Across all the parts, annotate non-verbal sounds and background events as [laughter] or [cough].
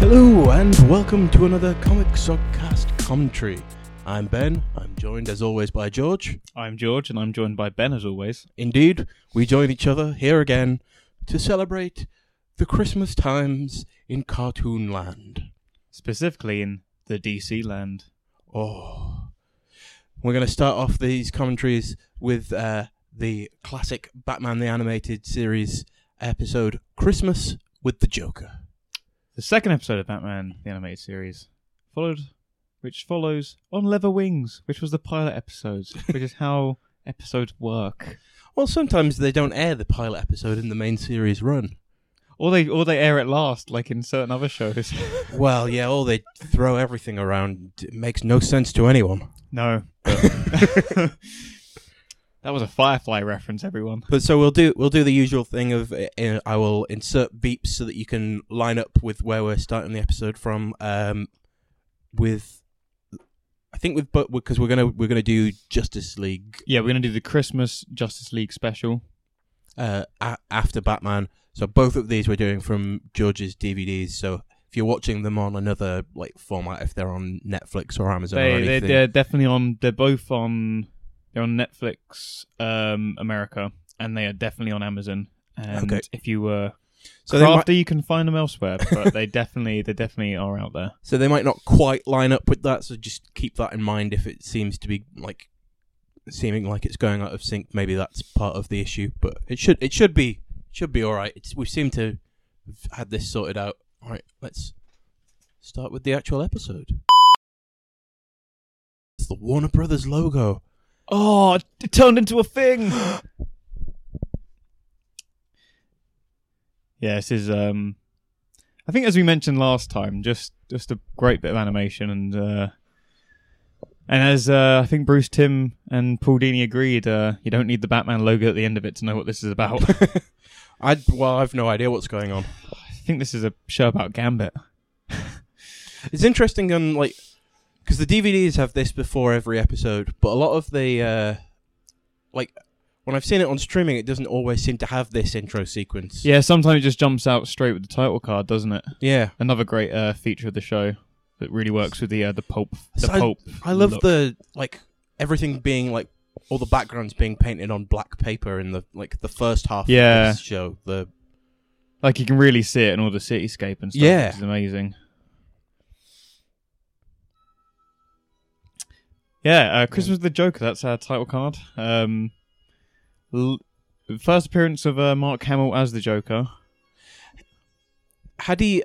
Hello and welcome to another Comic Sogcast commentary. I'm Ben. I'm joined as always by George. I'm George, and I'm joined by Ben as always. Indeed, we join each other here again to celebrate the Christmas times in Cartoon Land. Specifically in the DC land. Oh, we're going to start off these commentaries with uh, the classic Batman the Animated Series episode "Christmas with the Joker." The second episode of Batman the Animated Series followed, which follows on Leather Wings, which was the pilot episode, [laughs] which is how episodes work. Well, sometimes they don't air the pilot episode in the main series run. Or they or they air it last, like in certain other shows. [laughs] Well, yeah, or they throw everything around. It makes no sense to anyone. no. [laughs] that was a Firefly reference, everyone. But so we'll do we'll do the usual thing of uh, I will insert beeps so that you can line up with where we're starting the episode from. Um, with I think with but because we're gonna we're gonna do Justice League Yeah, we're gonna do the Christmas Justice League special. uh, a- after Batman. So both of these we're doing from George's DVDs. So if you're watching them on another like format, if they're on Netflix or Amazon or They anything, they're, they're definitely on. They're both on. They're on Netflix, um, America, and they are definitely on Amazon. And Okay. if you were so they might, you can find them elsewhere. But they [laughs] definitely, they definitely are out there. so they might not quite line up with that. So just keep that in mind if it seems to be like seeming like it's going out of sync. Maybe that's part of the issue, but it should it should be should be all right. It's, we seem to have had this sorted out. All right, let's start with the actual episode. It's the Warner Brothers logo. Oh, it turned into a thing. [gasps] [gasps] [gasps] yeah, this is. Um, I think as we mentioned last time, just just a great bit of animation, and uh, and as uh, I think Bruce Timm and Paul Dini agreed, uh, you don't need the Batman logo at the end of it to know what this is about. [laughs] [laughs] I well, I've no idea what's going on. I think this is a show about Gambit. [laughs] It's interesting on like because the DVDs have this before every episode, but a lot of the uh, like when I've seen it on streaming, it doesn't always seem to have this intro sequence. Yeah, sometimes it just jumps out straight with the title card, doesn't it? yeah. Another great uh, feature of the show that really works with the uh, the pulp. The So I- pulp. I love look. the like everything being like all the backgrounds being painted on black paper in the like the first half Yeah. of this show. The like you can really see it in all the cityscape and stuff. Yeah. is amazing. Yeah, uh, Christmas with the Joker. That's our title card. Um, l- first appearance of uh, Mark Hamill as the Joker. had he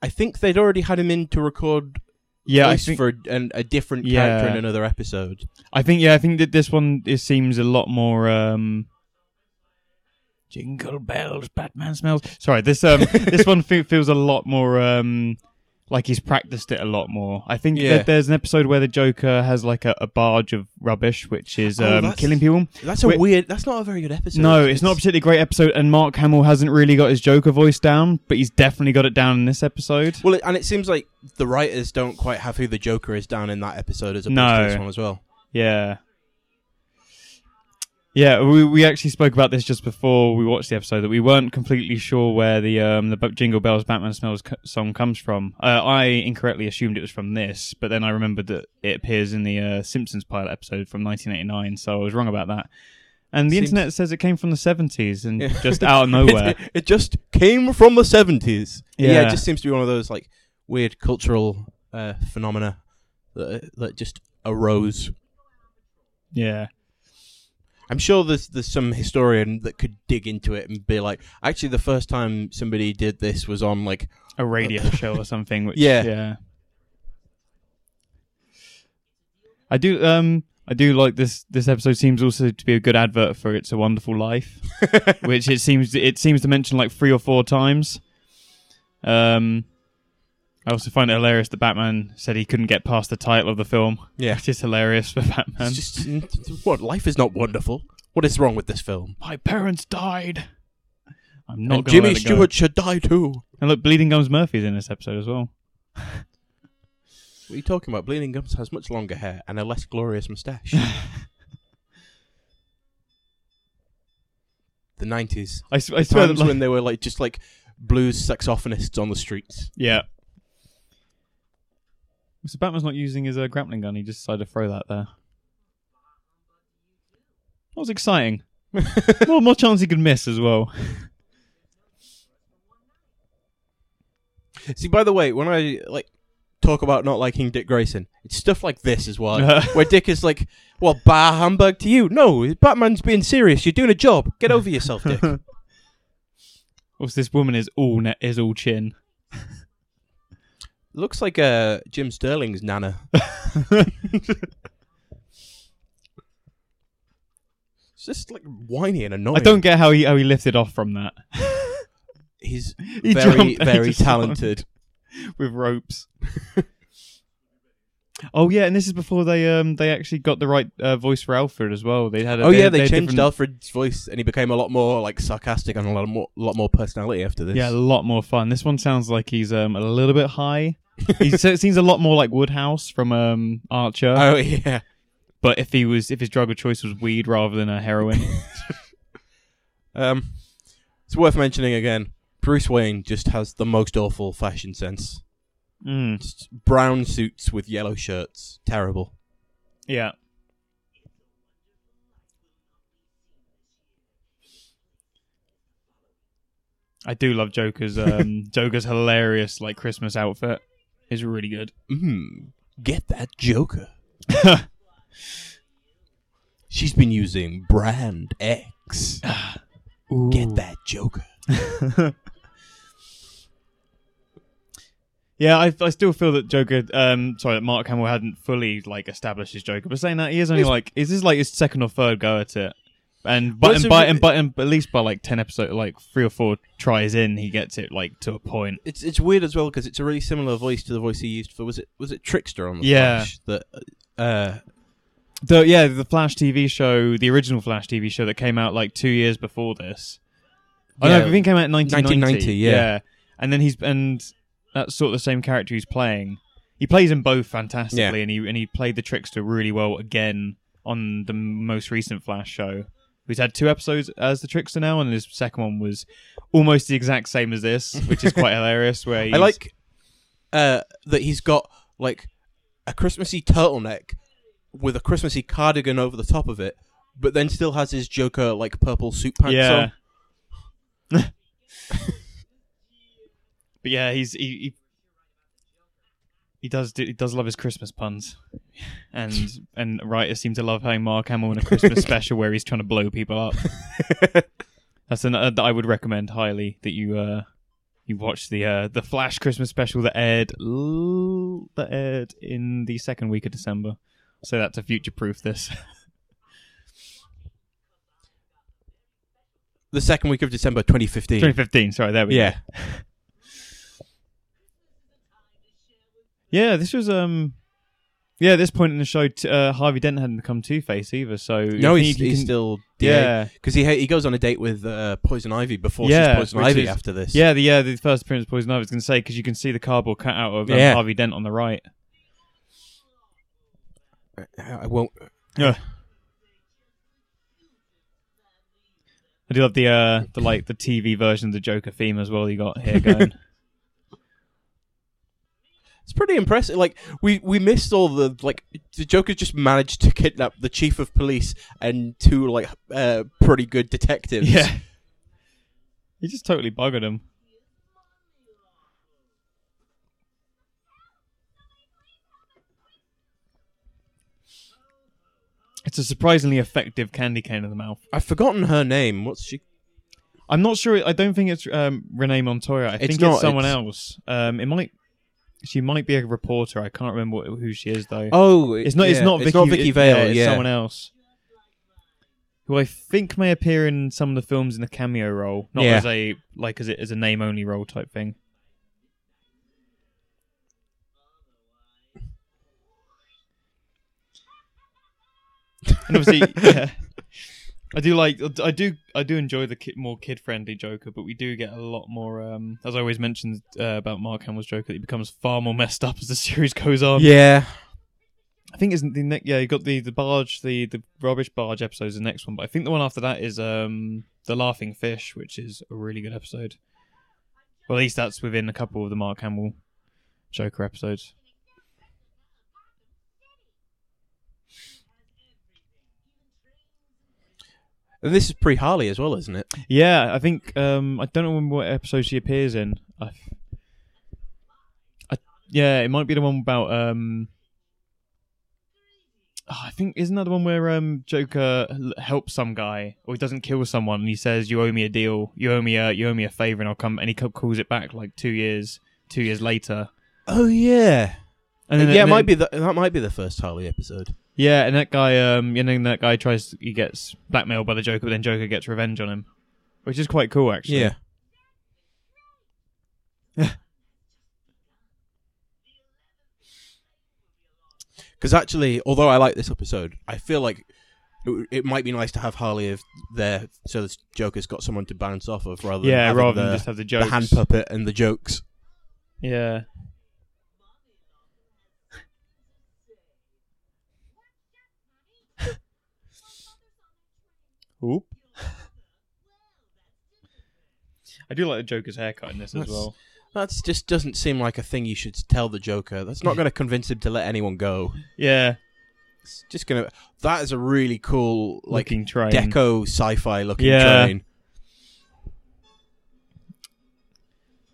I think they'd already had him in to record Yeah, I think. for an, a different character Yeah. in another episode. I think. Yeah, I think that this one it seems a lot more. Um, Jingle bells, Batman smells. Sorry, this um, [laughs] this one fe- feels a lot more um, like he's practiced it a lot more. I think Yeah. that there's an episode where the Joker has like a, a barge of rubbish, which is Oh, um, killing people. That's a Wait- weird. That's not a very good episode. No, it's not a particularly great episode, and Mark Hamill hasn't really got his Joker voice down, but he's definitely got it down in this episode. Well, and it seems like the writers don't quite have who the Joker is down in that episode as opposed No. to this one as well. Yeah. Yeah, we we actually spoke about this just before we watched the episode that we weren't completely sure where the um the Jingle Bells Batman Smells co- song comes from. Uh, I incorrectly assumed it was from this, but then I remembered that it appears in the uh, Simpsons pilot episode from 1989, so I was wrong about that. And the Seems- internet says it came from the 70s and just [laughs] out of nowhere. It, [laughs] it just came from the seventies. Yeah. Yeah. it just seems to be one of those like weird cultural uh, phenomena that that just arose. yeah. I'm sure there's there's some historian that could dig into it and be like, actually, the first time somebody did this was on like A radio [laughs] show or something. Which, Yeah. yeah. I do. Um, I do like this. This episode seems also to be a good advert for "It's a Wonderful Life," [laughs] which it seems it seems to mention like three or four times. Um, I also find it hilarious that Batman said he couldn't get past the title of the film. Yeah. which is hilarious for Batman. It's just what life is not wonderful. What is wrong with this film? My parents died. I'm not and gonna Jimmy let it go. Stewart should die too. And look, Bleeding Gums Murphy's in this episode as well. What are you talking about? Bleeding Gums has much longer hair and a less glorious moustache. [laughs] the nineties. I, s- I swear that, Times like- when they were like just like blues saxophonists on the streets. yeah. So Batman's not using his uh, grappling gun. He just decided to throw that there. That was exciting. [laughs] more, more chance he could miss as well. See, by the way, when I like talk about not liking Dick Grayson, it's stuff like this as well, [laughs] where Dick is like, "Well, bah humbug to you? No, Batman's being serious. You're doing a job. Get over yourself, Dick." [laughs] What's this woman is all ne- is all chin. Looks like uh, Jim Sterling's nana. [laughs] It's just like whiny and annoying. I don't get how he how he lifted off from that [laughs] He's [laughs] He very, jumped and he very just- talented. with ropes. oh yeah, and this is before they um they actually got the right uh, voice for Alfred as well. They had a, Oh yeah, they had changed different- Alfred's voice, and he became a lot more like sarcastic and a lot more, lot more personality after this. Yeah, a lot more fun. This one sounds like he's um a little bit high. He seems a lot more like Woodhouse from um Archer. Oh yeah. but if he was if his drug of choice was weed rather than a heroin, [laughs] Um, it's worth mentioning again. Bruce Wayne just has the most awful fashion sense. mm, Just brown suits with yellow shirts. Terrible. yeah. I do love Joker's um [laughs] Joker's hilarious like Christmas outfit. Is really good. Mm, get that Joker. [laughs] She's been using brand X. [sighs] Get that Joker. [laughs] Yeah, I, I still feel that Joker. Um, sorry, that Mark Hamill hadn't fully like established his Joker. But saying that, he is only It's- like is this like his second or third go at it? And but and by and but and at least by like ten episodes, like three or four tries in, he gets it like to a point. It's it's weird as well because it's a really similar voice to the voice he used for was it was it Trickster on the Yeah. Flash that uh The yeah, the Flash TV show, the original Flash TV show that came out like two years before this. Oh Yeah. no, I think it came out in 1990. 1990, yeah. And then he's and that's sort of the same character he's playing. He plays them both fantastically, Yeah. and he and he played the trickster really well again on the most recent Flash show. He's had two episodes as the trickster now, and his second one was almost the exact same as this, which is quite [laughs] hilarious. Where he's, I like uh that he's got like a Christmassy turtleneck with a Christmassy cardigan over the top of it, but then still has his Joker like purple suit pants yeah. on. [laughs] but yeah, he's he, he he does do, he does love his Christmas puns, and and writers seem to love having Mark Hamill in a Christmas [laughs] special where he's trying to blow people up. [laughs] That's an uh, that I would recommend highly that you uh you watch the uh the Flash Christmas special that aired l- that aired in the second week of December. So that to future proof this. The second week of December 2015. 2015. Sorry, there we go. [laughs] Yeah. This was um, yeah. At this point in the show, t- uh, Harvey Dent hadn't become Two Face either. So No, he's, he's can- still yeah, because he he goes on a date with uh, Poison Ivy before Yeah, she's Poison Ivy is- after this. yeah. The yeah, the first appearance of Poison Ivy. I was going to say because you can see the cardboard cutout of um, Yeah. Harvey Dent on the right. I won't. Yeah. I do love the uh the like the TV version of the Joker theme as well. You got here going. [laughs] It's pretty impressive. Like we we missed all the like the Joker just managed to kidnap the chief of police and two like uh, pretty good detectives. yeah, he just totally buggered him. It's a surprisingly effective candy cane in the mouth. I've forgotten her name. What's she? I'm not sure. I don't think it's um, Renee Montoya. I It's think not, it's someone it's- else. Um, it might. She might be a reporter. I can't remember who she is though. Oh, it's not. It's not. Vicky, It's not Vicky it- Vale. Yeah, Yeah, it's someone else. Who I think may appear in some of the films in a cameo role, not Yeah. as a like as a, as a name only role type thing. [laughs] And obviously, yeah. I do like I do I do enjoy the kid, more kid friendly Joker, but we do get a lot more. Um, as I always mentioned uh, about Mark Hamill's Joker, that he becomes far more messed up as the [laughs] series goes on. yeah, I think isn't the next? Yeah, you got the the barge, the the rubbish barge episode is the next one, but I think the one after that is um the laughing fish, which is a really good episode. Well, at least that's within a couple of the Mark Hamill Joker episodes. And this is pre Harley as well, isn't it? Yeah, I think um I don't know what episode she appears in. I, I yeah, it might be the one about um. oh, I think isn't that the one where um Joker helps some guy or he doesn't kill someone and he says you owe me a deal, you owe me a you owe me a favor and I'll come and he calls it back like two years two years later. Oh yeah, And then, yeah, it might be the, that might be the first Harley episode. Yeah, and that guy um and then that guy tries he gets blackmailed by the Joker, but then Joker gets revenge on him, which is quite cool actually. Yeah. [laughs] Because actually, although I like this episode, I feel like it, it might be nice to have Harley of there, so the Joker's got someone to bounce off of, rather than yeah, having rather the, than just have the the hand puppet and the jokes. Yeah. Oop. [laughs] I do like the Joker's haircut in this as That's- well. That just doesn't seem like a thing you should tell the Joker. That's not going [laughs] to convince him to let anyone go. Yeah, It's just going to. That is a really cool, like looking train. deco sci-fi looking Yeah. train.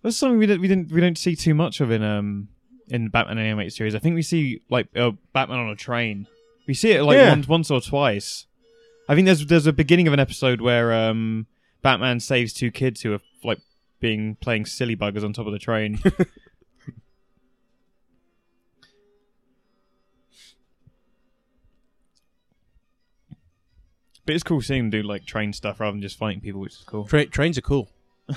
That's something we didn't we didn't we don't see too much of in um in the Batman animated series. I think we see like uh, Batman on a train. We see it like Yeah. once once or twice. I think there's there's a beginning of an episode where um Batman saves two kids who are like being playing silly buggers on top of the train. [laughs] but it's cool seeing them do like train stuff rather than just fighting people, which is cool. Tra- trains are cool. [laughs]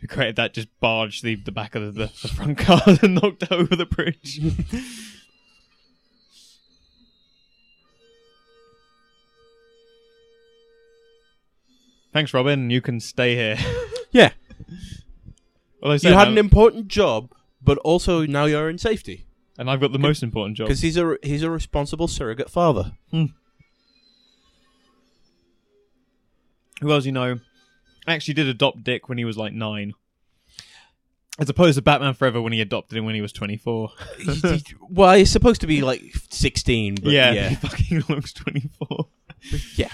Who created that just barged the, the back of the, the, front car [laughs] and knocked over the bridge. Thanks, Robin. You can stay here. [laughs] Yeah, Well, I you had an important job, but also now you're in safety and I've got the most important job. because he's a he's a responsible surrogate father. Hmm. Who else you know actually did adopt Dick when he was like nine? As opposed to Batman Forever when he adopted him when he was 24. well, he's supposed to be like 16, but yeah, yeah, he fucking [laughs] looks 24. yeah.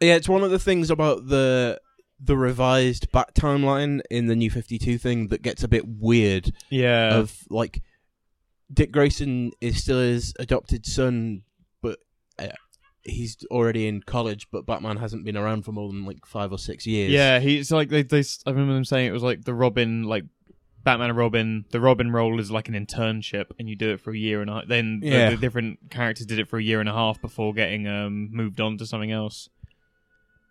Yeah, it's one of the things about the the revised back timeline in the New Fifty Two thing that gets a bit weird. Yeah. Of like, Dick Grayson is still his adopted son, but uh, he's already in college. But Batman hasn't been around for more than like five or six years. Yeah, he's like they, they. I remember them saying it was like the Robin, like Batman and Robin. The Robin role is like an internship, and you do it for a year and a half. Then the- the, different characters did it for a year and a half before getting um moved on to something else.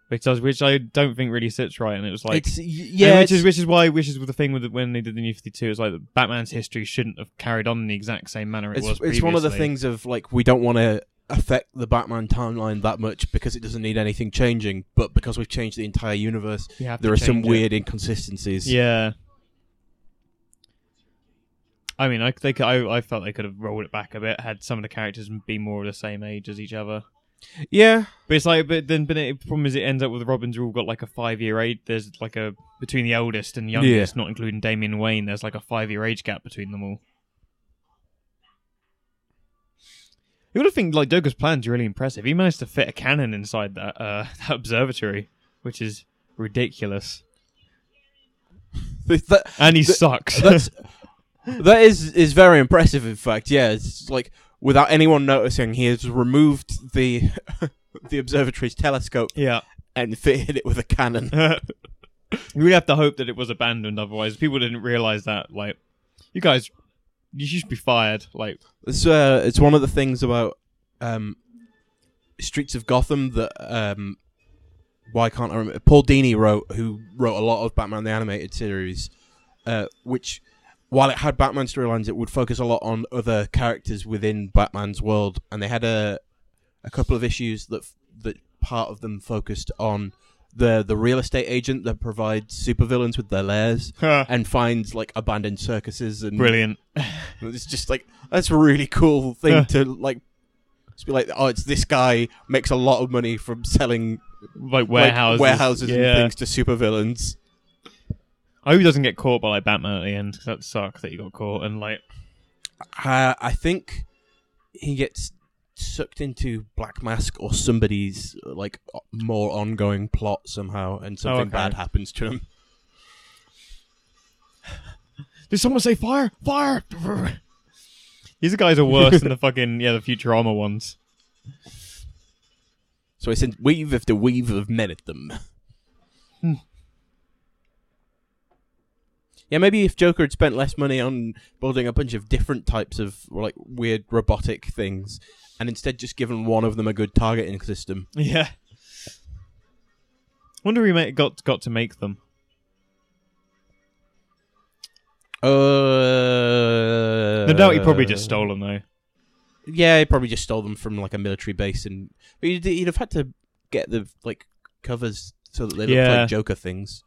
Which which I don't think really sits right, and it was like, it's yeah, which is which is why, which is the thing with the, when they did the New Fifty Two. It's like Batman's history shouldn't have carried on in the exact same manner it it's, was. it's one of the things of like we don't want to affect the Batman timeline that much because it doesn't need anything changing, but because we've changed the entire universe, You have to there are some it. weird inconsistencies. Yeah. I mean, I they I I felt they could have rolled it back a bit, had some of the characters be more of the same age as each other. Yeah, But it's like, but then, but the problem is, it ends up with the Robins all got like a five year age. There's like a between the eldest and youngest, not including Damian Wayne. There's like a five year age gap between them all. You would have think like Joker's plan's really impressive. He managed to fit a cannon inside that uh, [laughs] that observatory, which is ridiculous. that, And he The- sucks. that's [laughs] that is is very impressive. In fact, yeah, it's like without anyone noticing, he has removed the [laughs] the observatory's telescope yeah. and fitted it with a cannon. [laughs] really have to hope that it was abandoned, otherwise people didn't realize that. Like, you guys, you should be fired. Like, It's uh, it's one of the things about um, Streets of Gotham that um, why can't I remember? Paul Dini wrote, who wrote a lot of Batman the animated series, uh, which while it had Batman storylines, it would focus a lot on other characters within Batman's world, and they had a a couple of issues that that part of them focused on the the real estate agent that provides supervillains with their lairs and finds like abandoned circuses and Brilliant. [laughs] It's just like that's a really cool thing Yeah. to like. Just be like, oh, it's this guy makes a lot of money from selling Like like, warehouses. warehouses yeah. and things to supervillains. I hope he doesn't get caught by like Batman at the end. 'cause That sucks that he got caught and like. Uh, I think he gets sucked into Black Mask or somebody's like more ongoing plot somehow, and something okay. bad happens to him. [laughs] Did someone say fire? Fire! [laughs] These guys are worse than the [laughs] fucking yeah the future armor ones. So I sent weave after weave of men at them. Yeah, maybe if Joker had spent less money on building a bunch of different types of like weird robotic things, and instead just given one of them a good targeting system. [laughs] Yeah. Wonder who ma- got got to make them. Uh, No doubt he probably just stole them though. Yeah, he probably just stole them from like a military base, and but he'd, he'd have had to get the like covers so that they look Yeah. like Joker things.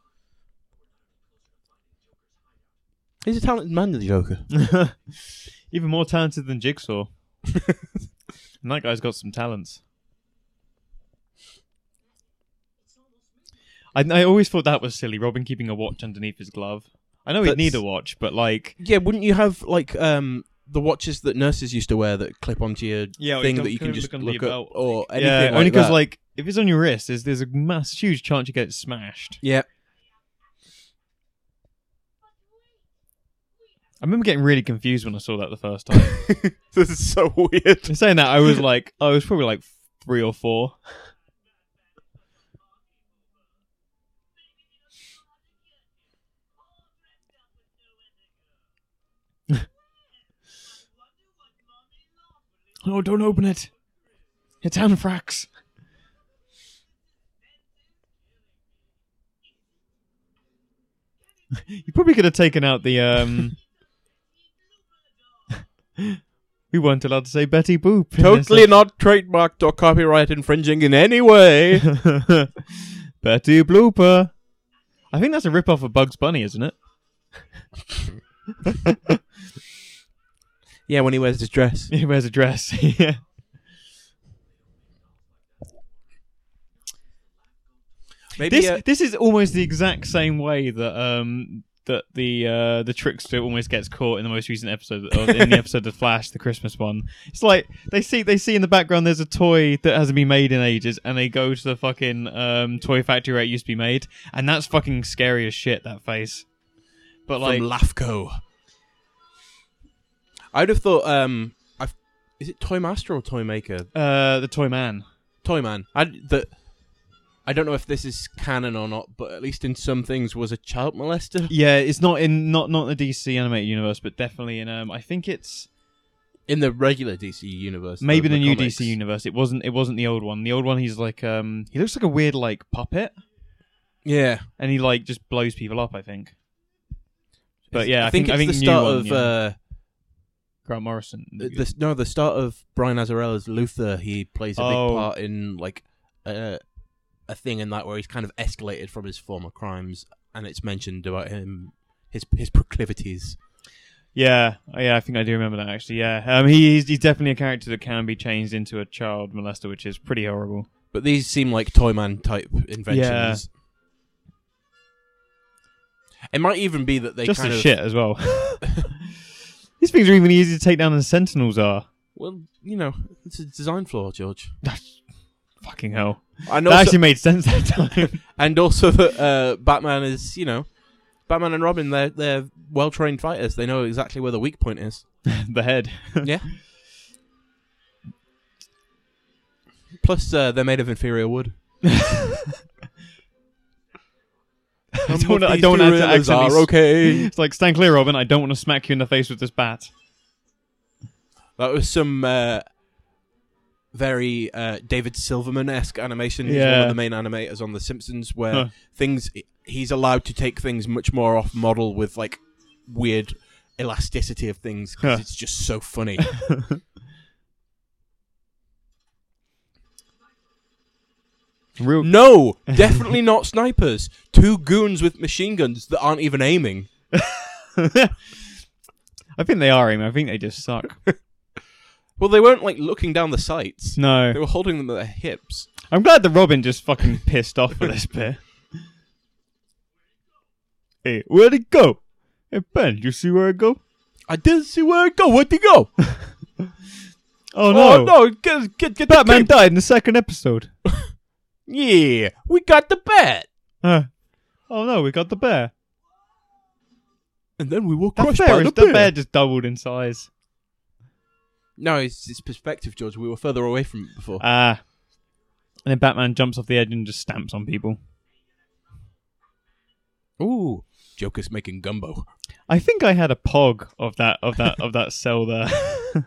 He's a talented man, the Joker. [laughs] Even more talented than Jigsaw. [laughs] and that guy's got some talents. I, I always thought that was silly. Robin keeping a watch underneath his glove. I know he'd That's- need a watch, but like, Yeah, wouldn't you have like um the watches that nurses used to wear that clip onto your Yeah, or thing you that you can can just look under look your at, belt, or anything yeah, like only because that. like if it's on your wrist, there's there's a mass huge chance you get it smashed. yeah, I remember getting really confused when I saw that the first time. [laughs] this is so weird. Saying that, I was like, I was probably like three or four. [laughs] oh, don't open it. It's anthrax. [laughs] you probably could have taken out the um. [gasps] we weren't allowed to say Betty Boop. Totally not trademarked or copyright infringing in any way. [laughs] Betty Blooper. I think that's a rip off of Bugs Bunny, isn't it? [laughs] yeah, when he wears his dress. [laughs] He wears a dress. yeah. Maybe This uh, this is almost the exact same way that um that the uh the trickster almost gets caught in the most recent episode or in the [laughs] episode of Flash, the Christmas one. It's like they see they see in the background there's a toy that hasn't been made in ages, and they go to the fucking um toy factory where it used to be made, and that's fucking scary as shit. That face. But like, from LAFCO. I'd have thought. Um, I've, is it Toy Master or Toy Maker? uh, the Toy Man. Toy Man. I that. I don't know if this is canon or not, but at least in some things was a child molester. Yeah, it's not in not not the DC animated universe, but definitely in um. I think it's In the regular DC universe, maybe the, new comics. DC universe. It wasn't. It wasn't the old one. The old one, he's like um. He looks like a weird like puppet, Yeah, and he like just blows people up. I think. But yeah, I, think, think, I it's think the start one, of yeah. uh, Grant Morrison. the, no, the start of Brian Azzarello's Luthor. He plays a big Oh. part in like a a thing in that where he's kind of escalated from his former crimes, and it's mentioned about him his his proclivities. yeah, yeah. I think I do remember that actually. Yeah, um, he, he's, he's definitely a character that can be changed into a child molester, which is pretty horrible. But these seem like Toyman type inventions. Yeah. It might even be that they just kind as of shit as well. [laughs] These things are even easier to take down than Sentinels are. well, you know, it's a design flaw, George. That's fucking hell. [laughs] And That also, actually made sense that time. [laughs] and also that uh, Batman is, you know, Batman and Robin. They're they're well trained fighters. They know exactly where the weak point is. [laughs] the head. yeah. Plus, uh, they're made of inferior wood. I don't I don't want to actually. are okay. It's like stand clear, Robin. I don't want to smack you in the face with this bat. That was some uh, very uh, David Silverman esque animation. He's one Yeah. of the main animators on The Simpsons, where Huh. things he's allowed to take things much more off model with like weird elasticity of things because Huh. it's just so funny. [laughs] Real. no, [laughs] definitely not snipers. Two goons with machine guns that aren't even aiming. [laughs] I think they are aiming. I think they just suck. Well, they weren't like looking down the sights. No. They were holding them at their hips. I'm glad the Robin just fucking pissed off for this bit. [laughs] Hey, where'd it go? Hey, Ben, you see where it go? I didn't see where it go. Where'd he go? [laughs] Oh no! Oh no! Get get get the Batman cape. died in the second episode. [laughs] Yeah, we got the bat, Uh, oh no, we got the bear. and then we were That crushed bear, by is, the the bear. bear just doubled in size. No, it's, it's perspective, George. We were further away from it before. Ah. and then Batman jumps off the edge and just stamps on people. Ooh, Joker's making gumbo. I think I had a pog of that of that of that cell there. [laughs]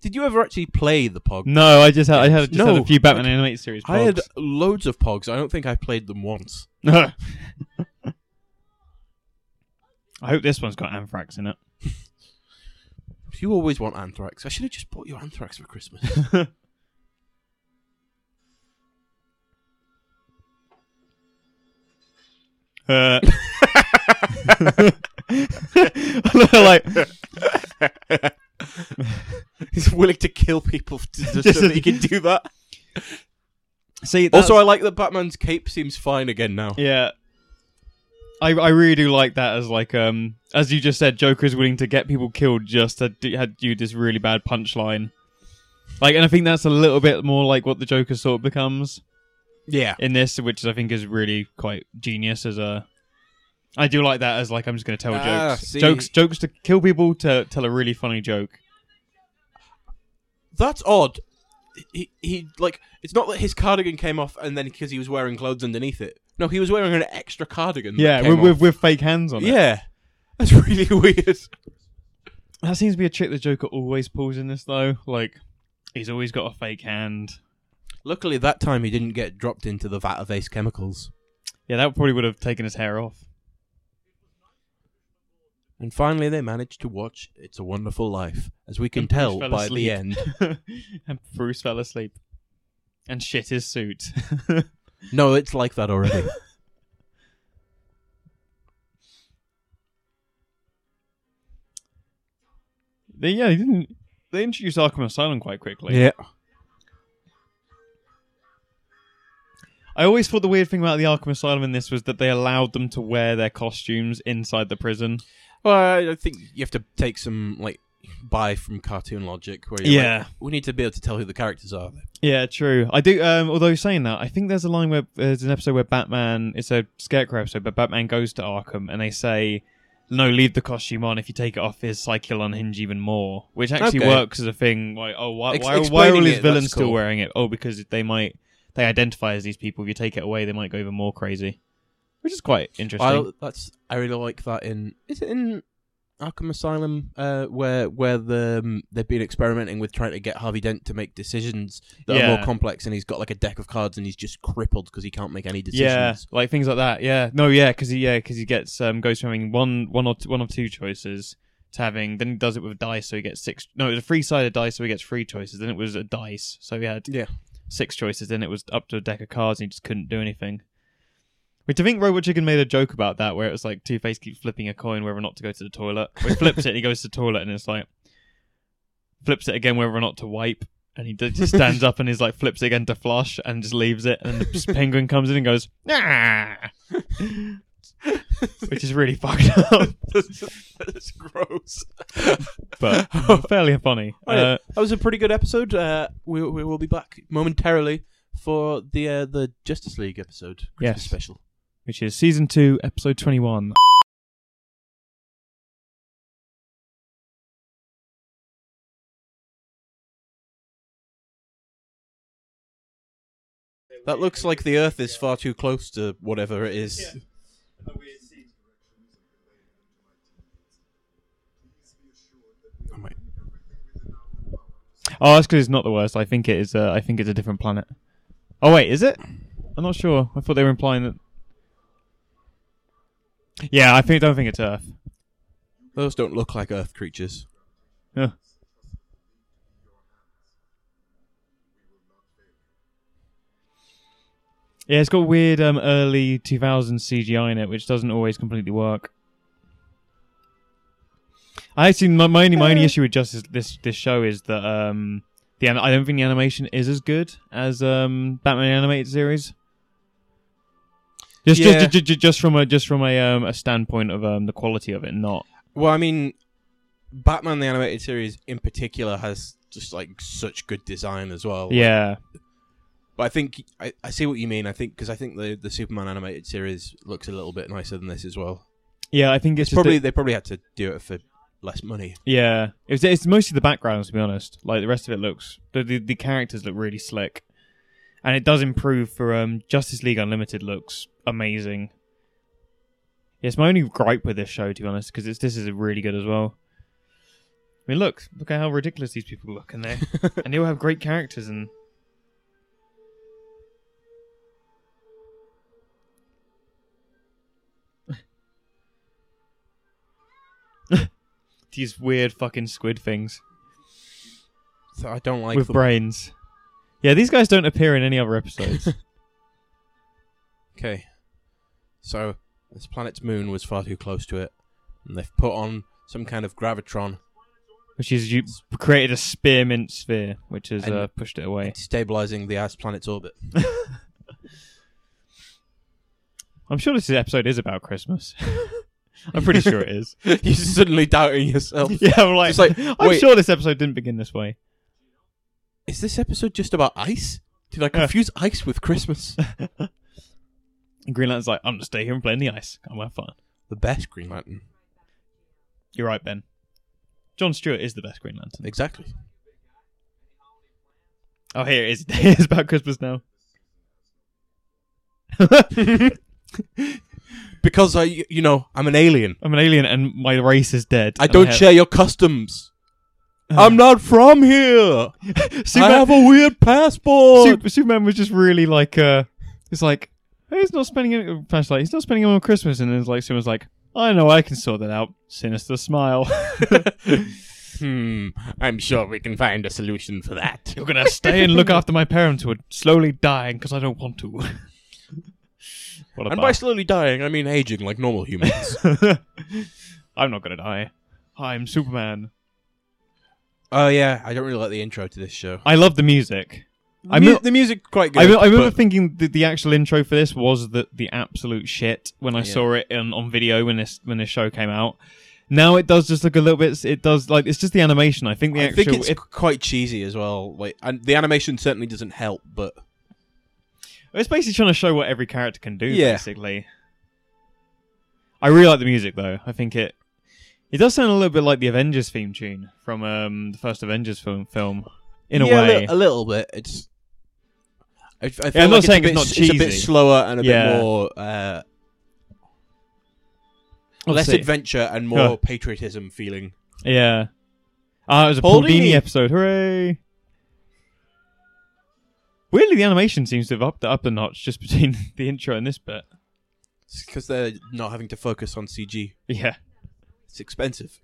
Did you ever actually play the Pog? no, I just had I had just had a few Batman animated series. I had loads of Pogs. I don't think I played them once. [laughs] I hope this one's got anthrax in it. You always want Anthrax. I should have just bought you Anthrax for Christmas. [laughs] Uh. [laughs] like [laughs] He's willing to kill people to, just Just so that he can do that. see that's- Also, I like that Batman's cape seems fine again now. yeah I, I really do like that as like um as you just said Joker is willing to get people killed just to do, had do this really bad punchline like and I think that's a little bit more like what the Joker sort of becomes Yeah. in this which I think is really quite genius as a I do like that as like I'm just going to tell Ah, jokes see. jokes jokes to kill people to tell a really funny joke That's odd. He, he, like, it's not that his cardigan came off and then because he was wearing clothes underneath it. No, he was wearing an extra cardigan. yeah with, with with fake hands on it Yeah. That's really [laughs] weird. That seems to be a trick the Joker always pulls in this, though. Like, he's always got a fake hand. Luckily, that time he didn't get dropped into the vat of ace chemicals. Yeah, that probably would have taken his hair off. And finally, they managed to watch It's a Wonderful Life, as we can tell by asleep. the end. [laughs] and Bruce fell asleep and shit his suit. [laughs] No, it's like that already. [laughs] they, yeah, they didn't. They introduced Arkham Asylum quite quickly. yeah. I always thought the weird thing about the Arkham Asylum in this was that they allowed them to wear their costumes inside the prison. Well, I I think you have to take some, like, buy from cartoon logic where you're Yeah. like, we need to be able to tell who the characters are. Yeah, true. I do. Um, although saying that, I think there's a line where there's an episode where Batman. It's a Scarecrow episode, but Batman goes to Arkham and they say, "No, leave the costume on. If you take it off, his psyche will unhinge even more." Which actually Okay. works as a thing. Like, oh, why, Ex- why, why are all his it, villains that's still wearing it? Oh, because they might they identify as these people. If you take it away, they might go even more crazy. Which is quite interesting. I, that's I really like that in is it in Arkham Asylum uh, where where the um, they've been experimenting with trying to get Harvey Dent to make decisions that are more complex, and he's got like a deck of cards and he's just crippled because he can't make any yeah, decisions. like things like that. Yeah, no, yeah, because he yeah because he gets um goes from having one one or two, one or two choices to having then he does it with dice, so he gets six. No, it was a three sided dice, so he gets three choices. Then it was a dice, so he had Yeah. six choices. Then it was up to a deck of cards, and he just couldn't do anything. Which I think Robot Chicken made a joke about that, where it was like Two Face keeps flipping a coin whether or not to go to the toilet. Or he flips it, and he goes to the toilet, and it's like flips it again whether or not to wipe. And he just stands up and he's like flips it again to flush and just leaves it. And the penguin comes in and goes, nah! which is really fucked up, [laughs] That's gross. but fairly funny. [laughs] Oh, yeah. Uh, that was a pretty good episode. Uh, we we will be back momentarily for the uh, the Justice League episode Christmas Yes. special. Which is season two, episode twenty-one. That looks like the Earth is far too close to whatever it is. Oh Oh, that's because it's not the worst. I think it is. Uh, I think it's a different planet. Oh wait, is it? I'm not sure. I thought they were implying that. Yeah, I think. Don't think it's Earth. Those don't look like Earth creatures. Yeah. Yeah, it's got weird um, early 2000s CGI in it, which doesn't always completely work. I actually my, my only my only issue with just this this show is that um the I don't think the animation is as good as um Batman animated series. Just Yeah. just, just just from a just from a um a standpoint of um the quality of it, not Well, I mean, Batman the animated series in particular has just like such good design as well. yeah But I think I, I see what you mean. I think because I think the the Superman animated series looks a little bit nicer than this as well. yeah I think it's, It's probably that- they probably had to do it for less money. Yeah, it's it's mostly the backgrounds to be honest. Like the rest of it looks the the, the characters look really slick, and it does improve for um Justice League Unlimited looks amazing. It's my only gripe with this show to be honest because it's this is really good as well. I mean, look look at how ridiculous these people look, and they [laughs] and they all have great characters and. [laughs] These weird fucking squid things So I don't like with them. brains. Yeah, these guys don't appear in any other episodes. [laughs] Okay, so this planet's moon was far too close to it, and they've put on some kind of gravitron, which is you created a spearmint sphere, which has And- uh, pushed it away. stabilizing the ice planet's orbit. [laughs] I'm sure this episode is about Christmas. [laughs] I'm pretty sure it is. You're suddenly doubting yourself. yeah, I'm like, Just like, I'm wait. sure this episode didn't begin this way. Is this episode just about ice? Did I confuse ice with Christmas? And [laughs] Green Lantern's like, I'm gonna stay here and play in the ice. Come have fun. the best Green Lantern. You're right, Ben. John Stewart is the best Green Lantern. Exactly. Oh, here it is. [laughs] it's about Christmas now. [laughs] Because I, you know, I'm an alien. I'm an alien and my race is dead. I And don't have- share your customs. I'm not from here. [laughs] Superman, I have a weird passport. Super, Superman was just really like, uh, it's like, hey, he's not spending it. Flashlight, he's not spending it on Christmas, and then it's like Superman's like, I know, I can sort that out. Sinister smile. [laughs] [laughs] hmm. I'm sure we can find a solution for that. You're gonna stay and look after my parents who are slowly dying because I don't want to. what a And by bar. slowly dying, I mean aging like normal humans. I'm not gonna die. I'm Superman. Oh yeah, I don't really like the intro to this show. I love the music. I mean- the music quite good. I, I remember but- thinking that the actual intro for this was the the absolute shit when I Yeah. saw it on, on video when this when this show came out. Now it does just look a little bit. It does like it's just the animation. I think the I actual. think it's it- quite cheesy as well. Like, and the animation certainly doesn't help. But it's basically trying to show what every character can do. Yeah. Basically, I really like the music though. I think it it does sound a little bit like the Avengers theme tune from um, the first Avengers film. Film in a Yeah, way. li- a little bit. It's. I, I feel Yeah, I'm not like saying it's, it's a bit, not It's a bit slower and a Yeah. bit more uh, less Obviously- adventure and more Huh. patriotism feeling. Yeah. Ah, it was a Paul Dini. episode. Hooray! Weirdly, the animation seems to have upped up a notch just [laughs] between the intro and this bit. It's because they're not having to focus on CG. Yeah. It's expensive.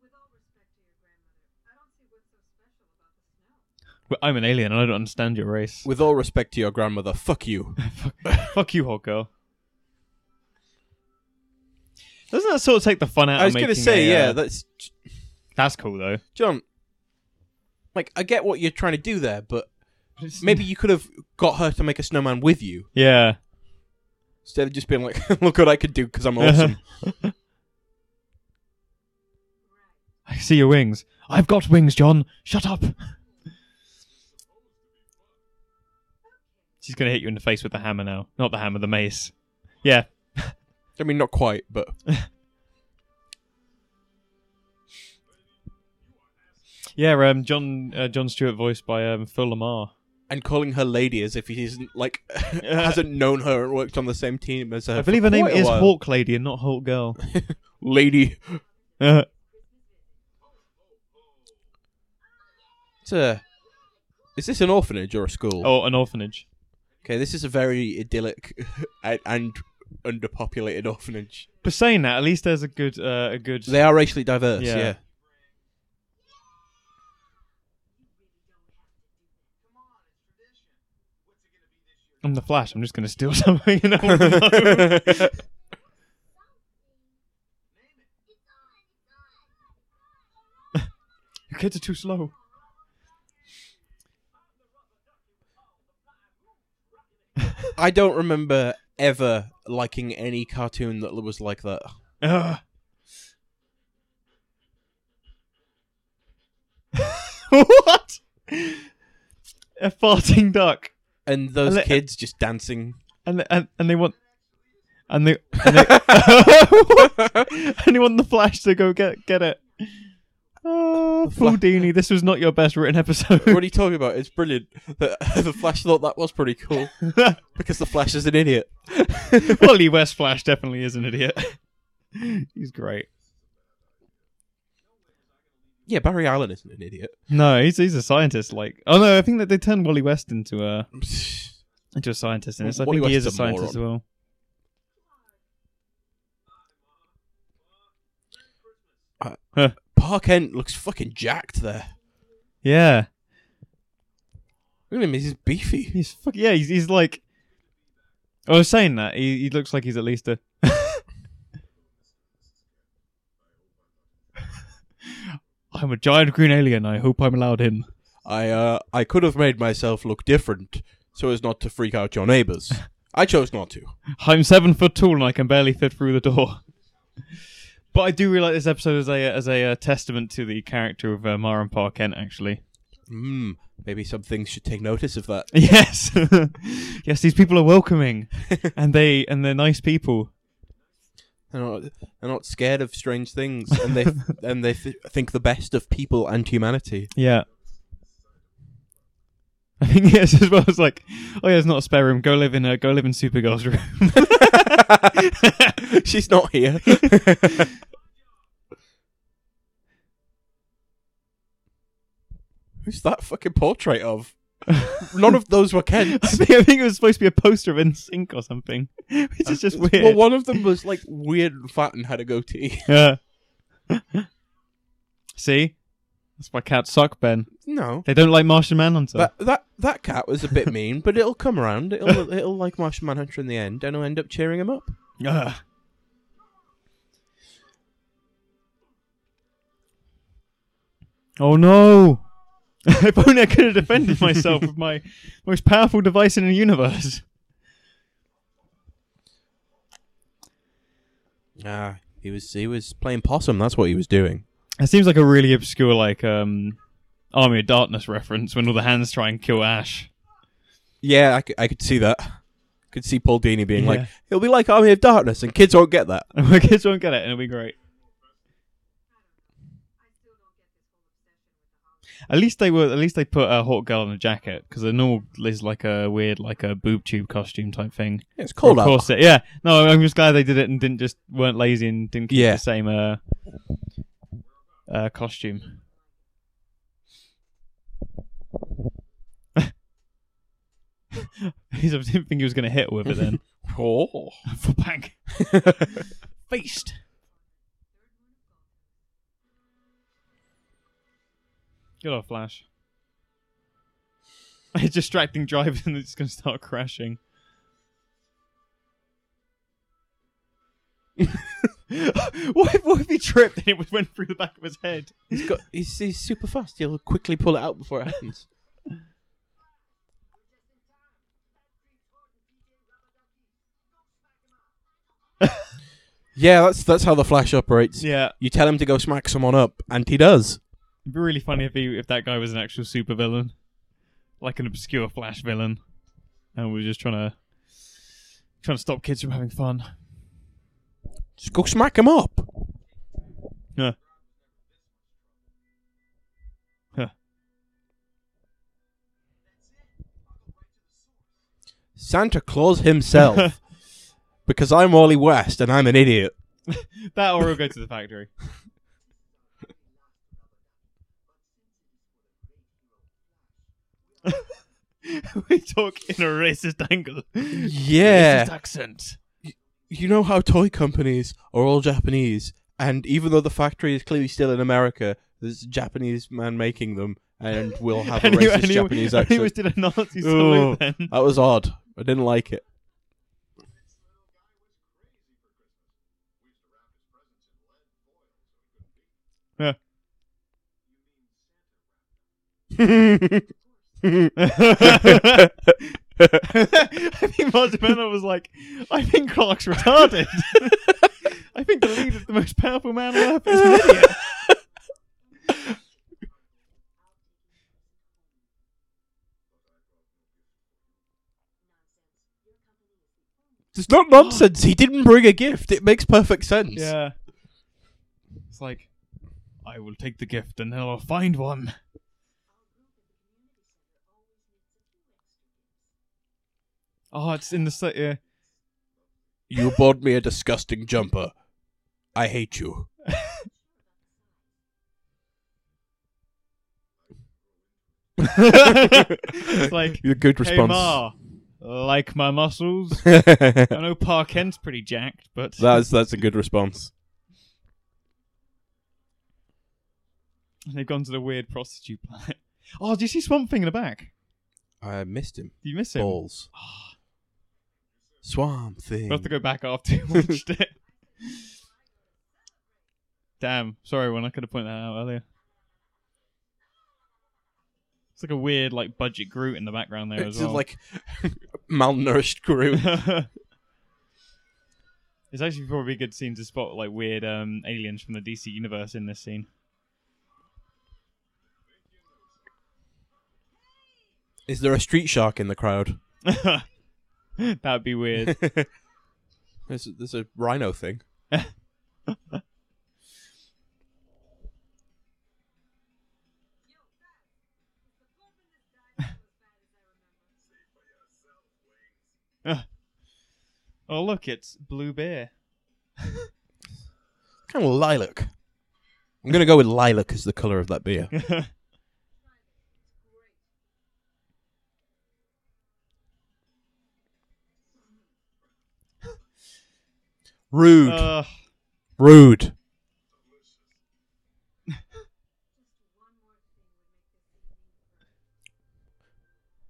With all respect to your grandmother, I don't see what's so special about the snow. Well, I'm an alien and I don't understand your race. With all respect to your grandmother, fuck you. [laughs] fuck, you, hot girl. Doesn't that sort of take the fun out I was of going making to say, a, uh, yeah, that's That's cool, though. John. Like, I get what you're trying to do there, but maybe you could have got her to make a snowman with you Yeah. instead of just being like, [laughs] "Look what I could do because I'm awesome." [laughs] I see your wings. I've got wings, John. Shut up. She's going to hit you in the face with the hammer now. Not the hammer, the mace. Yeah. I mean, not quite, but [laughs] Yeah, um, John uh, John Stewart voiced by um, Phil LaMarr. And calling her lady as if he isn't like [laughs] hasn't known her and worked on the same team as her. I believe her name is while. Hawk Lady and not Hawk Girl. [laughs] Lady. Uh, It's a. Is this an orphanage or a school? or an orphanage. Okay, this is a very idyllic [laughs] and, and underpopulated orphanage. But saying that, at least there's a good, uh, a good. They are racially diverse. Yeah. Yeah. I'm the Flash. I'm just to steal [laughs] something. And I want to know. Your kids are too slow. I don't remember ever liking any cartoon that was like that. Ugh. [laughs] what? A farting duck, And those And they- kids just dancing. and and and they want, and they and they, [laughs] and they want the Flash to go get get it. Oh, Paul Dini, this was not your best written episode. what are you talking about? It's brilliant. The, the Flash thought that was pretty cool [laughs] because the Flash is an idiot. Wally West Flash definitely is an idiot. He's great. Yeah, Barry Allen isn't an idiot. No, he's he's a scientist. Like, oh no, I think that they turned Wally West into a [sighs] into a scientist in this. I Wally think he is a scientist as well. Uh, Pa Kent looks fucking jacked there. Yeah, Look at him, he's beefy. he's fuck, yeah, he's he's like. I was saying that he he looks like he's at least a. I'm a giant green alien. I hope I'm allowed in. I uh I could have made myself look different so as not to freak out your neighbors. I chose not to. [laughs] I'm seven foot tall and I can barely fit through the door. [laughs] But I do really like this episode as a as a uh, testament to the character of uh, Mara and Pa Kent. Actually, Hmm. Maybe some things should take notice of that. [laughs] yes, yes, these people are welcoming, and they and they're nice people. They're not, they're not scared of strange things, and they [laughs] and they th- think the best of people and humanity. Yeah. [laughs] I think yes, as well as like, oh yeah, it's not a spare room. Go live in a go live in Supergirl's room. [laughs] She's not here. Who's that fucking portrait of? [laughs] None of those were [laughs] I think, I think it was supposed to be a poster of NSYNC or something, [laughs] which is just uh, weird. Well, one of them was like weird and fat and had a goatee. Yeah. See, that's why cats suck, Ben. No, They don't like Martian Manhunter. that that that cat was a bit mean, but it'll come around. It'll it'll like Martian Manhunter in the end, and it'll end up cheering him up. Ugh. Oh no! [laughs] if only I could have defended myself with my most powerful device in the universe. Ah, he was he was playing possum. That's what he was doing. It seems like a really obscure, like, um, Army of Darkness reference when all the hands try and kill Ash. Yeah, I could, I could see that. Could see Paul Dini being Yeah. like, "It'll be like Army of Darkness," and kids won't get that. My [laughs] kids won't get it, and it'll be great. I still don't get this whole obsession with the Hollywood. At least they were. At least they put a hot girl in a jacket because the normal is like a weird, like a boob tube costume type thing. Yeah, it's cold Or out. corset. Yeah. No, I'm just glad they did it and didn't just weren't lazy and didn't keep Yeah. the same uh, uh costume. [laughs] He's- I didn't think he was going to hit with it then. [laughs] Oh. [laughs] For bang. Feast. Good old Flash. [laughs] It's distracting drivers and it's going to start crashing. [laughs] what, if, what if he tripped and it went through the back of his head? He's got he's, he's super fast. He'll quickly pull it out before it happens. [laughs] yeah, that's that's how the Flash operates. Yeah. You tell him to go smack someone up, and he does. It'd be really funny if he, if that guy was an actual supervillain. Like an obscure Flash villain. And we are just trying to trying to stop kids from having fun. Just go smack him up. Yeah. Huh. Santa Claus himself. [laughs] because I'm Wally West and I'm an idiot. That or we'll go to the factory. [laughs] [laughs] we talk in a racist angle. Yeah. Racist accent. you know how toy companies are all Japanese, and even though the factory is clearly still in America, there's a Japanese man making them, and we'll have a [laughs] he- racist and he- Japanese and he accent. was did a Nazi salute then. that was odd. I didn't like it. Yeah. [laughs] [laughs] I think Marzipan was like, I think Clark's retarded. [laughs] I think the leader, the most powerful man on earth, is an idiot. It's not nonsense. He didn't bring a gift. It makes perfect sense. Yeah. It's like, I will take the gift and then I'll find one. Oh, it's in the set. Yeah. You bought me a disgusting jumper. I hate you. it's like, [laughs] Your good response. hey. Ma, like my muscles. [laughs] I know Pa Kent's pretty jacked, but that's that's a good response. [laughs] they've gone to the weird prostitute planet. Oh, do you see Swamp Thing in the back? I missed him. Do you miss him? Balls. Ah. Swamp thing. We'll have to go back after you [laughs] watched it. Damn, sorry, when I could have pointed that out earlier. It's like a weird, like budget Groot in the background there It's as well. like [laughs] malnourished Groot. [laughs] it's actually probably a good scene to spot like weird um, aliens from the DC universe in this scene. Is there a street shark in the crowd? [laughs] That'd be weird. [laughs] there's, there's a rhino thing. [laughs] oh look, it's Blue beer. Kind of lilac. I'm gonna go with lilac as the color of that beer. Rude. uh, Rude.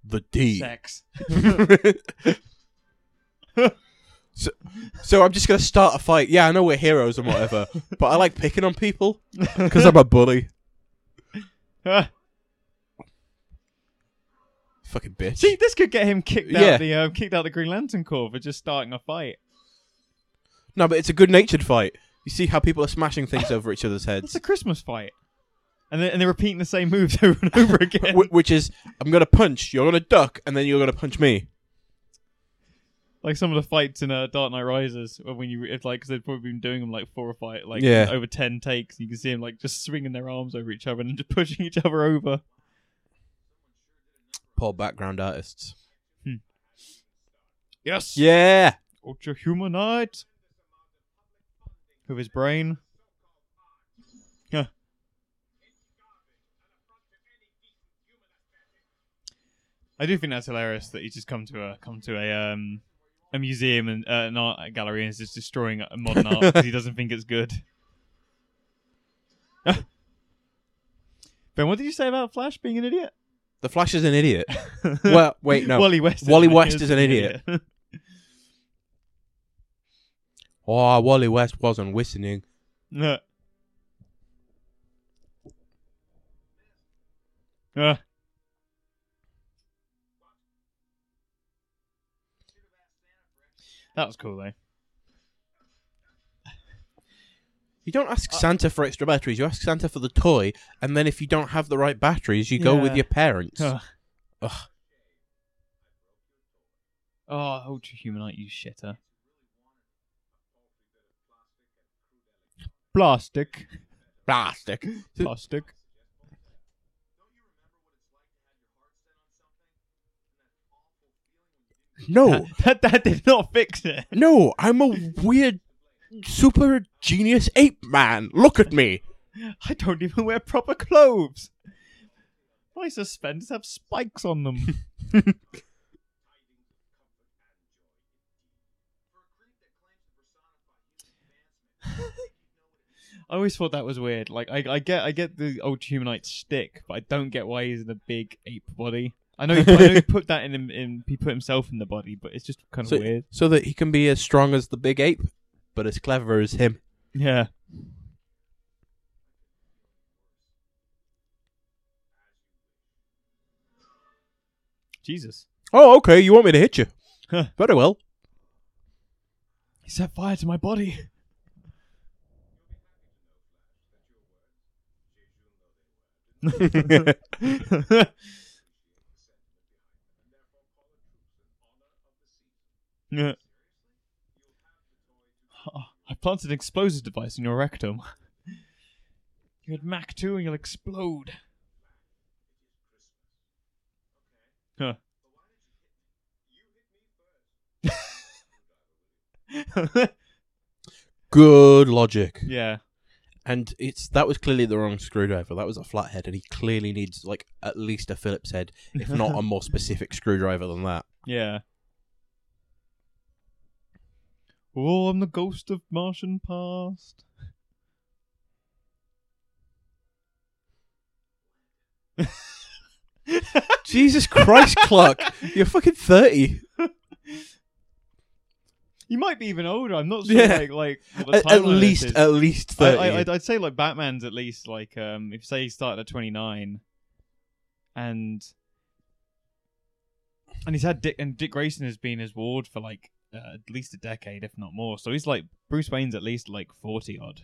the D. sex. [laughs] so, so I'm just gonna start a fight. Yeah, I know we're heroes and whatever, [laughs] but I like picking on people because I'm a bully. [laughs] Fucking bitch. See, this could get him kicked Yeah. out the uh, kicked out the Green Lantern Corps for just starting a fight. No, but it's a good-natured fight. You see how people are smashing things over each other's heads. [laughs] It's a Christmas fight, and then, and they're repeating the same moves [laughs] over and over again. Wh- which is I'm gonna punch, you're gonna duck, and then you're gonna punch me. like some of the fights in uh, Dark Knight Rises, when you it's like because they've probably been doing them like four or five, like Yeah. over ten takes. You can see them like just swinging their arms over each other and just [laughs] pushing each other over. Poor background artists. Yes, Yeah. Ultra Humanite with his brain. I do think that's hilarious that he's just come to a come to a um a museum and uh, an art gallery and is just destroying modern art because he doesn't think it's good. [laughs] ben, what did you say about Flash being an idiot? The Flash is an idiot. [laughs] well, wait, no. Wally West. Wally West is an idiot. [laughs] Oh, Wally West wasn't whistling. No. Uh, that was cool though. You don't ask Santa for extra batteries. You ask Santa for the toy, and then if you don't have the right batteries, you go with your parents. Ugh. Ugh. Oh, ultra humanite, you shitter. Plastic. Plastic. Plastic. No, That, that did not fix it. no, I'm a weird, super genius ape man. Look at me. I don't even wear proper clothes. My suspenders have spikes on them. [laughs] I always thought that was weird. Like, I, I get, I get the old Humanite stick, but I don't get why he's in a big ape body. I know, he, I know he [laughs] put that in, him- in, he put himself in the body, but it's just kind of So, weird. so that he can be as strong as the big ape, but as clever as him. Yeah. Jesus. Oh, okay. You want me to hit you? Huh. Very well. He set fire to my body. Yeah. [laughs] Oh, I planted an explosive device in your rectum. You had Mac 2 and you'll explode. Huh. Good logic. yeah. And it's that was clearly the wrong screwdriver. That was a flathead, and he clearly needs like at least a Phillips head, if not a [laughs] more specific screwdriver than that. Yeah. Oh, I'm the ghost of Martian past. [laughs] Jesus Christ, Clark, you're fucking thirty. You might be even older. I'm not sure. Yeah. Like, like At, at timeline of this least, at least thirty. I, I'd, I'd say like Batman's at least like um if you say he started at 29, and and he's had Dick and Dick Grayson has been his ward for like uh, at least a decade, if not more. So he's like Bruce Wayne's at least like 40 odd.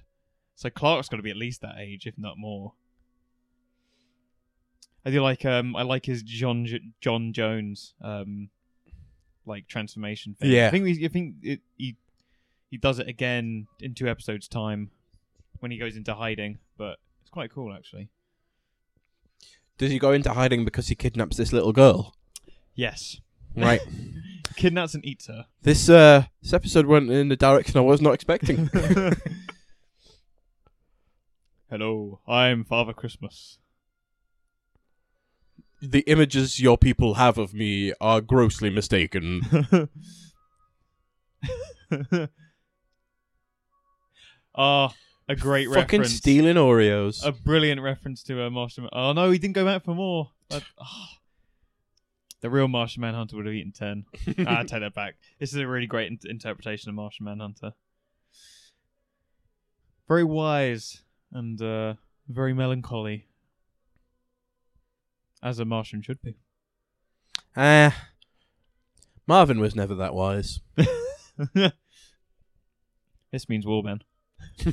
So Clark's got to be at least that age, if not more. I do like um I like his John J- J'onn J'onzz um like transformation thing. Yeah. I think we, I think it, he he does it again in two episodes time when he goes into hiding, but it's quite cool actually. Does he go into hiding because he kidnaps this little girl? Yes, Right. [laughs] kidnaps and eats her. this uh, this episode went in the direction I was not expecting. [laughs] Hello, I'm Father Christmas. The images your people have of me are grossly mistaken. [laughs] Ah, a great Fucking reference. Fucking stealing Oreos. A brilliant reference to a Martian. Oh no, he didn't go back for more. That- ah. The real Martian Manhunter would have eaten ten. [laughs] ah, I take that back. This is a really great in- interpretation of Martian Manhunter. Very wise and uh, very melancholy, as a Martian should be. Ah, Marvin was never that wise. [laughs] this means Warman. [laughs]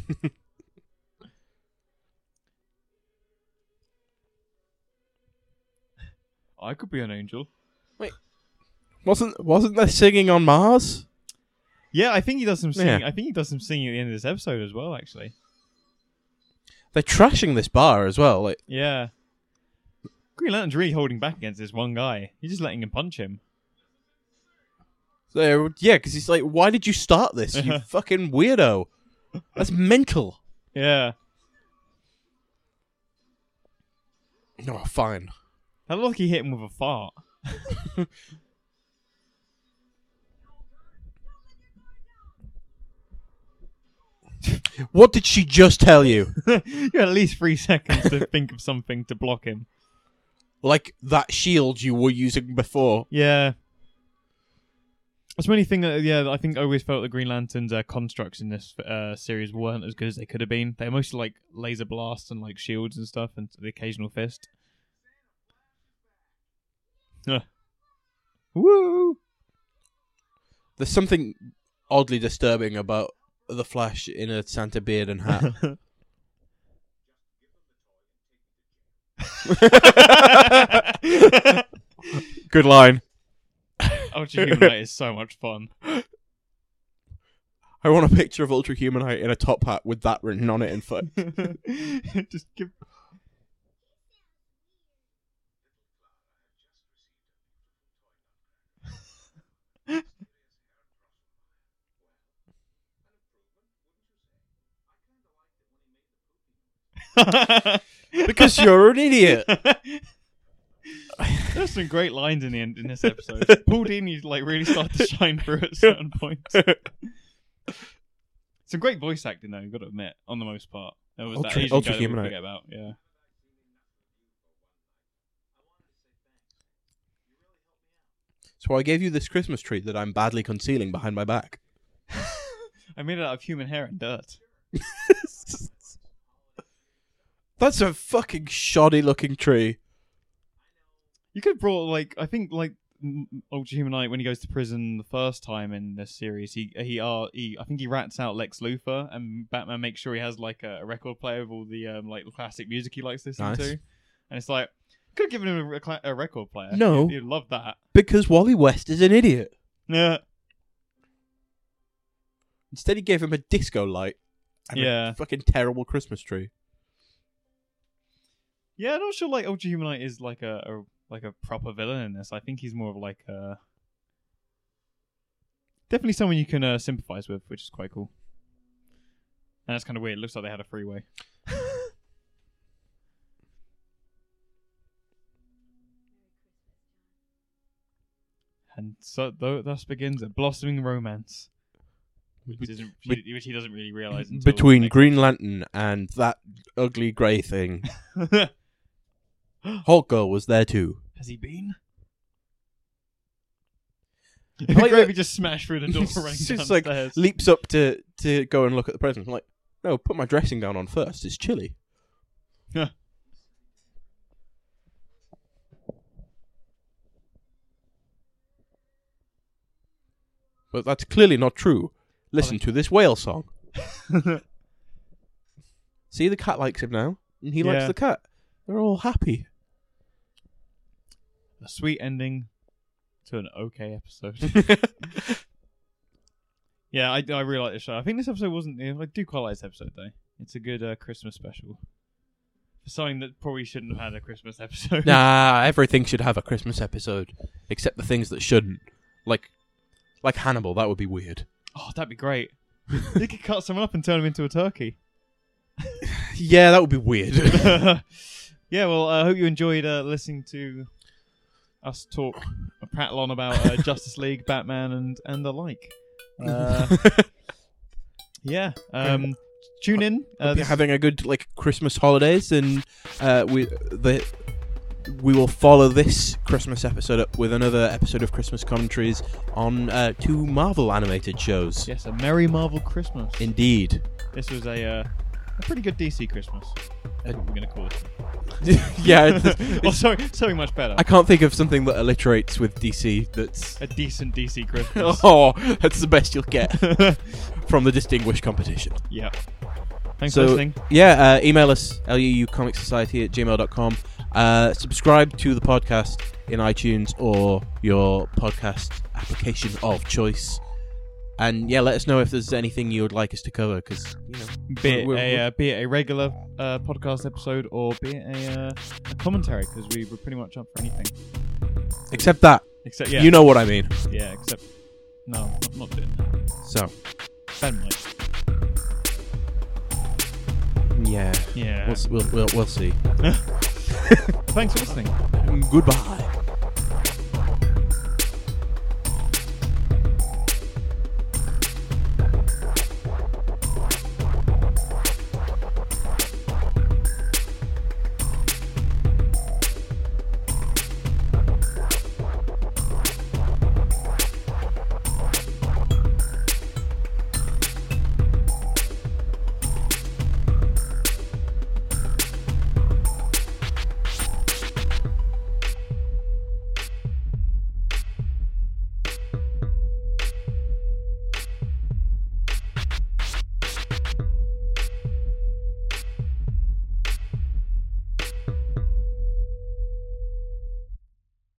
I could be an angel. Wait, wasn't wasn't there singing on Mars? Yeah, I think he does some singing. Yeah. I think he does some singing at the end of this episode as well. Actually, They're trashing this bar as well. Like, yeah. Green Lantern's really holding back against this one guy. He's just letting him punch him. they're- yeah, because he's like, why did you start this? You [laughs] fucking weirdo. That's mental. Yeah. Oh, fine. How lucky he hit him with a fart. [laughs] What did she just tell you? [laughs] you had at least three seconds to think of something to block him. Like that shield you were using before. Yeah. That's the only thing that, yeah, I think I always felt the Green Lantern's uh, constructs in this uh, series weren't as good as they could have been. They're mostly like laser blasts and like shields and stuff and the occasional fist. Uh. Woo! There's something oddly disturbing about the Flash in a Santa beard and hat. [laughs] [laughs] Good line. [laughs] Oh, Ultra Humanite is so much fun. I want a picture of Ultra Humanite in a top hat with that written on it in foot. [laughs] Just give. [laughs] because you're an idiot. There's some great lines in the end in this episode. [laughs] Paul Dini like really started to shine through at certain points. Some great voice acting though, you've got to admit, on the most part. There was that Ultra- Asian Ultra guy that we forget about, yeah. So I gave you this Christmas tree that I'm badly concealing behind my back. [laughs] I made it out of human hair and dirt. That's a fucking shoddy looking tree. You could have brought like I think like M- Ultra Humanite when he goes to prison the first time in this series. He he uh he I think he rats out Lex Luthor and Batman makes sure he has like a, a record player with all the um like classic music he likes listening Nice. to. And it's like could have given him a, re- cla- a record player. No. he'd, he'd love that. Because Wally West is an idiot. Yeah, Instead, he gave him a disco light. And Yeah. A fucking terrible Christmas tree. Yeah. I'm not sure like Ultra Humanite is like a, a like a proper villain in this. I think he's more of like a definitely someone you can uh, sympathize with, which is quite cool. And that's kind of weird. It looks like they had a freeway. [laughs] And so th- thus begins a blossoming romance, which, isn't, Be- which he doesn't really realize [laughs] until Between Green Lantern and that ugly grey thing. [laughs] [gasps] Hulk uh, was there too. Has he been? [laughs] I like Gravy just smashed through the door running It's just like downstairs. leaps up to, to go and look at the present. I'm like, no, put my dressing gown on first. It's chilly. Yeah. But that's clearly not true. Listen to this whale song. [laughs] See, the cat likes him now, and he likes Yeah. the cat. They're all happy. A sweet ending to an okay episode. [laughs] [laughs] yeah, I, I really like this show. I think this episode wasn't. I do quite like this episode though. It's a good uh, Christmas special. For something that probably shouldn't have had a Christmas episode. nah, [laughs] everything should have a Christmas episode, except the things that shouldn't. Like, like Hannibal. That would be weird. Oh, that'd be great. you could cut someone up and turn him into a turkey. Yeah, that would be weird. yeah, well, I hope you enjoyed uh, listening to us talk, prattle on about uh, [laughs] Justice League, Batman, and and the like. [laughs] Uh, yeah, um, tune in. Uh, you're this- having a good like Christmas holidays, and uh, we the we will follow this Christmas episode up with another episode of Christmas commentaries on uh, two Marvel animated shows. yes, a Merry Marvel Christmas. Indeed. This was a uh, a pretty good DC Christmas. That's what we're gonna call it. [laughs] yeah, it's- oh, sorry, something much better. I can't think of something that alliterates with DC. That's a decent DC [laughs] Christmas. oh, that's the best you'll get [laughs] from the distinguished competition. yeah. Thanks So- for listening. Yeah, uh, email us, luucomicsociety at gmail.com. Uh, subscribe to the podcast in iTunes or your podcast application of choice. And yeah, let us know if there's anything you would like us to cover, because, you know, Be it, we're- a, we're- uh, be it a regular uh, podcast episode or be it a, uh, a commentary, because we were pretty much up for anything. except that. Except, yeah. You know what I mean. Yeah, except. No, I'm not doing that. So, yeah. Yeah. We'll, we'll, we'll, we'll see. [laughs] [laughs] Thanks for listening. Goodbye.